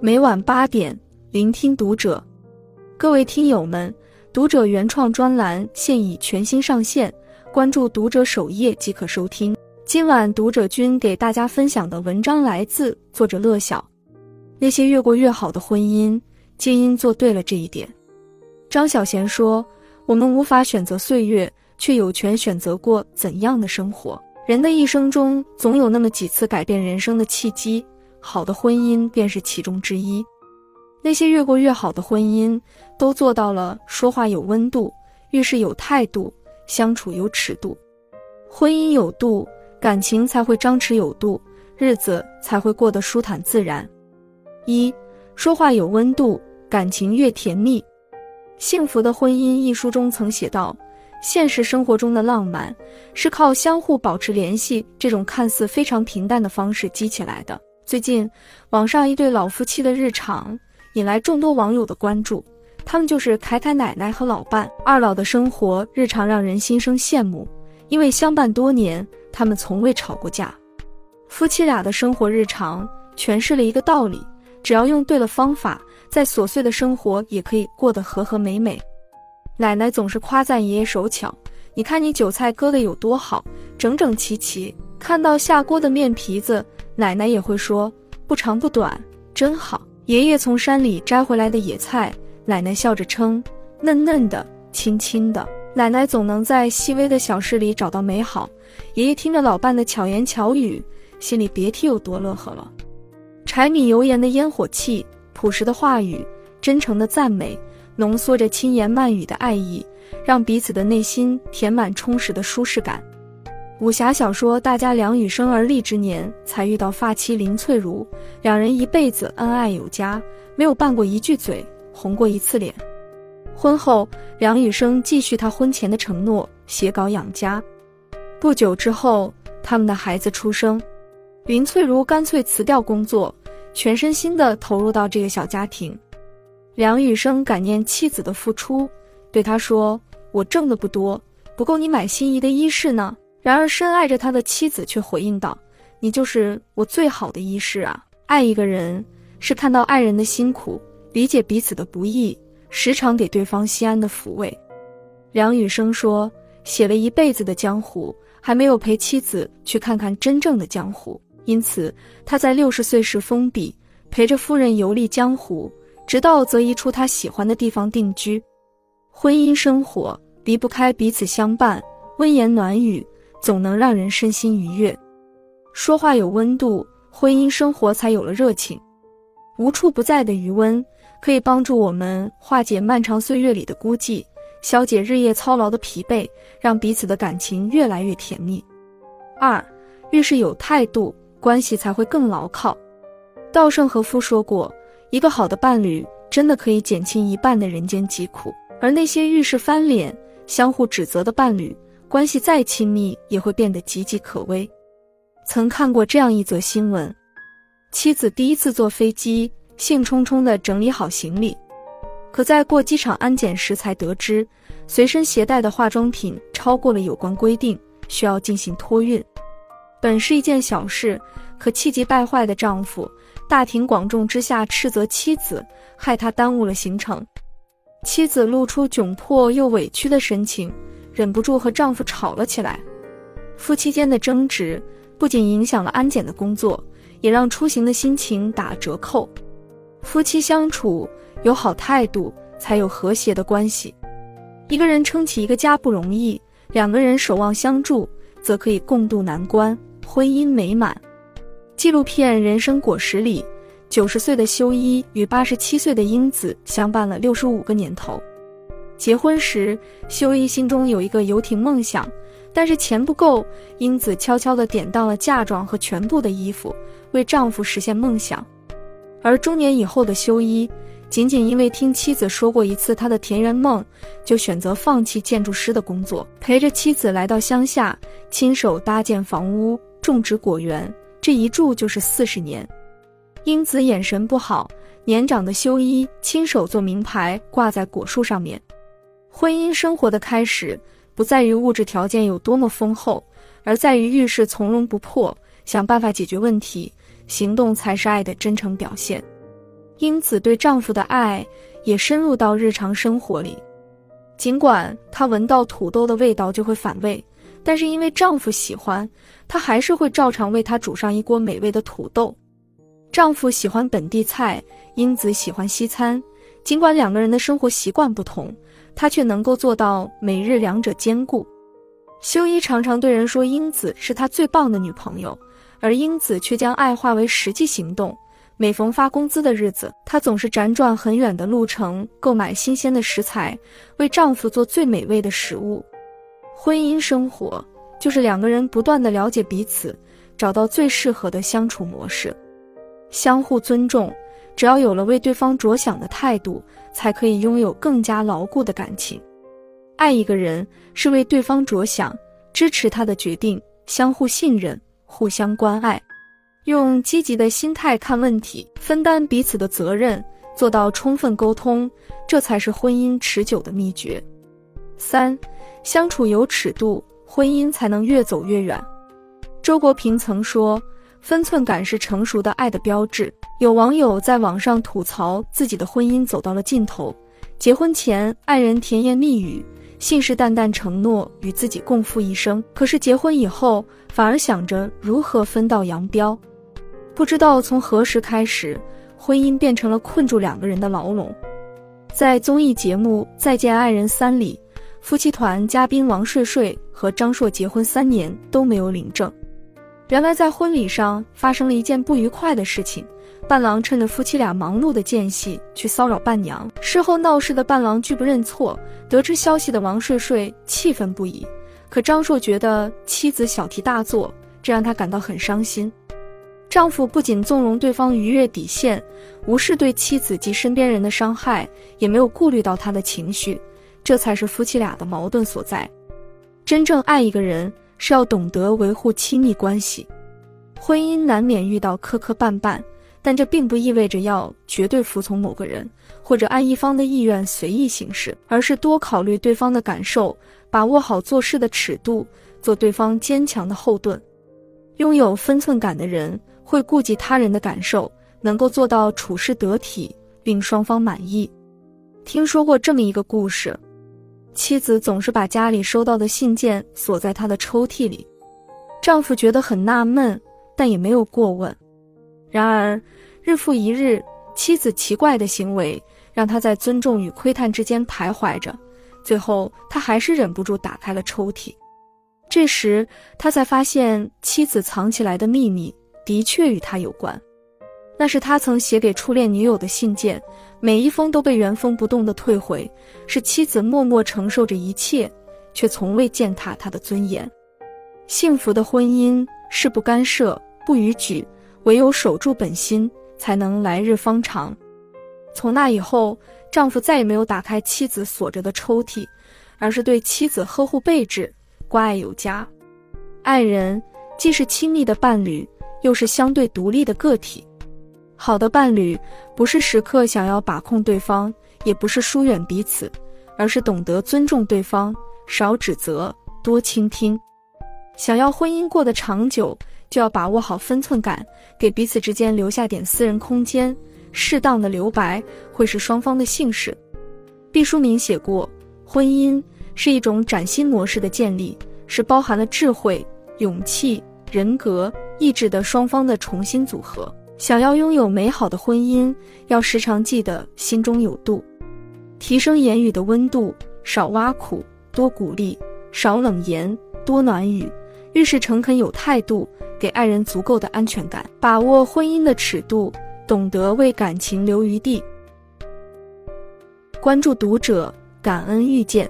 每晚八点，聆听读者。各位听友们，读者原创专栏现已全新上线，关注读者首页即可收听。今晚读者君给大家分享的文章来自作者乐晓。那些越过越好的婚姻，皆因做对了这一点。张小娴说：“我们无法选择岁月，却有权选择过怎样的生活。”人的一生中，总有那么几次改变人生的契机，好的婚姻便是其中之一。那些越过越好的婚姻，都做到了说话有温度，遇事有态度，相处有尺度。婚姻有度，感情才会张弛有度，日子才会过得舒坦自然。一说话有温度，感情越甜蜜。《幸福的婚姻》一书中曾写道。现实生活中的浪漫，是靠相互保持联系这种看似非常平淡的方式积起来的。最近，网上一对老夫妻的日常引来众多网友的关注。他们就是凯凯奶奶和老伴。二老的生活日常让人心生羡慕，因为相伴多年，他们从未吵过架。夫妻俩的生活日常诠释了一个道理：只要用对了方法，在琐碎的生活也可以过得和和美美。奶奶总是夸赞爷爷手巧，你看你韭菜割的有多好，整整齐齐。看到下锅的面皮子，奶奶也会说不长不短，真好。爷爷从山里摘回来的野菜，奶奶笑着称嫩嫩的、青青的。奶奶总能在细微的小事里找到美好。爷爷听着老伴的巧言巧语，心里别提有多乐呵了。柴米油盐的烟火气，朴实的话语，真诚的赞美。浓缩着轻言慢语的爱意，让彼此的内心填满充实的舒适感。武侠小说《大家梁羽生而立之年》才遇到发妻林翠如，两人一辈子恩爱有加，没有拌过一句嘴，红过一次脸。婚后，梁羽生继续他婚前的承诺，写稿养家。不久之后，他们的孩子出生，林翠如干脆辞掉工作，全身心的投入到这个小家庭。梁羽生感念妻子的付出，对他说：“我挣的不多，不够你买心仪的衣饰呢。”然而，深爱着他的妻子却回应道：“你就是我最好的衣饰啊！爱一个人是看到爱人的辛苦，理解彼此的不易，时常给对方心安的抚慰。”梁羽生说：“写了一辈子的江湖，还没有陪妻子去看看真正的江湖，因此他在六十岁时封笔，陪着夫人游历江湖。”直到择一处他喜欢的地方定居，婚姻生活离不开彼此相伴，温言暖语总能让人身心愉悦。说话有温度，婚姻生活才有了热情。无处不在的余温可以帮助我们化解漫长岁月里的孤寂，消解日夜操劳的疲惫，让彼此的感情越来越甜蜜。二，遇事有态度，关系才会更牢靠。稻盛和夫说过。一个好的伴侣真的可以减轻一半的人间疾苦，而那些遇事翻脸、相互指责的伴侣，关系再亲密也会变得岌岌可危。曾看过这样一则新闻：妻子第一次坐飞机，兴冲冲地整理好行李，可在过机场安检时才得知，随身携带的化妆品超过了有关规定，需要进行托运。本是一件小事，可气急败坏的丈夫。大庭广众之下斥责妻子，害他耽误了行程。妻子露出窘迫又委屈的神情，忍不住和丈夫吵了起来。夫妻间的争执不仅影响了安检的工作，也让出行的心情打折扣。夫妻相处有好态度，才有和谐的关系。一个人撑起一个家不容易，两个人守望相助，则可以共度难关，婚姻美满。纪录片《人生果实》里，九十岁的修一与八十七岁的英子相伴了六十五个年头。结婚时，修一心中有一个游艇梦想，但是钱不够，英子悄悄地典当了嫁妆和全部的衣服，为丈夫实现梦想。而中年以后的修一，仅仅因为听妻子说过一次他的田园梦，就选择放弃建筑师的工作，陪着妻子来到乡下，亲手搭建房屋，种植果园。这一住就是四十年，英子眼神不好，年长的修一亲手做名牌挂在果树上面。婚姻生活的开始，不在于物质条件有多么丰厚，而在于遇事从容不迫，想办法解决问题，行动才是爱的真诚表现。英子对丈夫的爱也深入到日常生活里。尽管她闻到土豆的味道就会反胃，但是因为丈夫喜欢，她还是会照常为他煮上一锅美味的土豆。丈夫喜欢本地菜，英子喜欢西餐。尽管两个人的生活习惯不同，她却能够做到每日两者兼顾。修一常常对人说英子是他最棒的女朋友，而英子却将爱化为实际行动。每逢发工资的日子，她总是辗转很远的路程购买新鲜的食材，为丈夫做最美味的食物。婚姻生活就是两个人不断的了解彼此，找到最适合的相处模式，相互尊重。只要有了为对方着想的态度，才可以拥有更加牢固的感情。爱一个人是为对方着想，支持他的决定，相互信任，互相关爱。用积极的心态看问题，分担彼此的责任，做到充分沟通，这才是婚姻持久的秘诀。三，相处有尺度，婚姻才能越走越远。周国平曾说：“分寸感是成熟的爱的标志。”有网友在网上吐槽自己的婚姻走到了尽头，结婚前爱人甜言蜜语，信誓旦旦承诺与自己共赴一生，可是结婚以后反而想着如何分道扬镳。不知道从何时开始，婚姻变成了困住两个人的牢笼。在综艺节目《再见爱人三》里，夫妻团嘉宾王睡睡和张硕结婚三年都没有领证。原来在婚礼上发生了一件不愉快的事情，伴郎趁着夫妻俩忙碌的间隙去骚扰伴娘。事后闹事的伴郎拒不认错，得知消息的王睡睡气愤不已。可张硕觉得妻子小题大做，这让他感到很伤心。丈夫不仅纵容对方逾越底线，无视对妻子及身边人的伤害，也没有顾虑到她的情绪，这才是夫妻俩的矛盾所在。真正爱一个人，是要懂得维护亲密关系。婚姻难免遇到磕磕绊绊，但这并不意味着要绝对服从某个人，或者按一方的意愿随意行事，而是多考虑对方的感受，把握好做事的尺度，做对方坚强的后盾。拥有分寸感的人。会顾及他人的感受，能够做到处事得体，令双方满意。听说过这么一个故事：妻子总是把家里收到的信件锁在他的抽屉里，丈夫觉得很纳闷，但也没有过问。然而，日复一日，妻子奇怪的行为让他在尊重与窥探之间徘徊着。最后，他还是忍不住打开了抽屉。这时，他才发现妻子藏起来的秘密。的确与他有关，那是他曾写给初恋女友的信件，每一封都被原封不动的退回。是妻子默默承受着一切，却从未践踏他的尊严。幸福的婚姻是不干涉、不逾矩，唯有守住本心，才能来日方长。从那以后，丈夫再也没有打开妻子锁着的抽屉，而是对妻子呵护备至，关爱有加。爱人既是亲密的伴侣。又是相对独立的个体，好的伴侣不是时刻想要把控对方，也不是疏远彼此，而是懂得尊重对方，少指责，多倾听。想要婚姻过得长久，就要把握好分寸感，给彼此之间留下点私人空间，适当的留白会是双方的幸事。毕淑敏写过，婚姻是一种崭新模式的建立，是包含了智慧、勇气、人格。意志的双方的重新组合。想要拥有美好的婚姻，要时常记得心中有度，提升言语的温度，少挖苦，多鼓励，少冷言，多暖语，遇事诚恳有态度，给爱人足够的安全感，把握婚姻的尺度，懂得为感情留余地。关注读者，感恩遇见。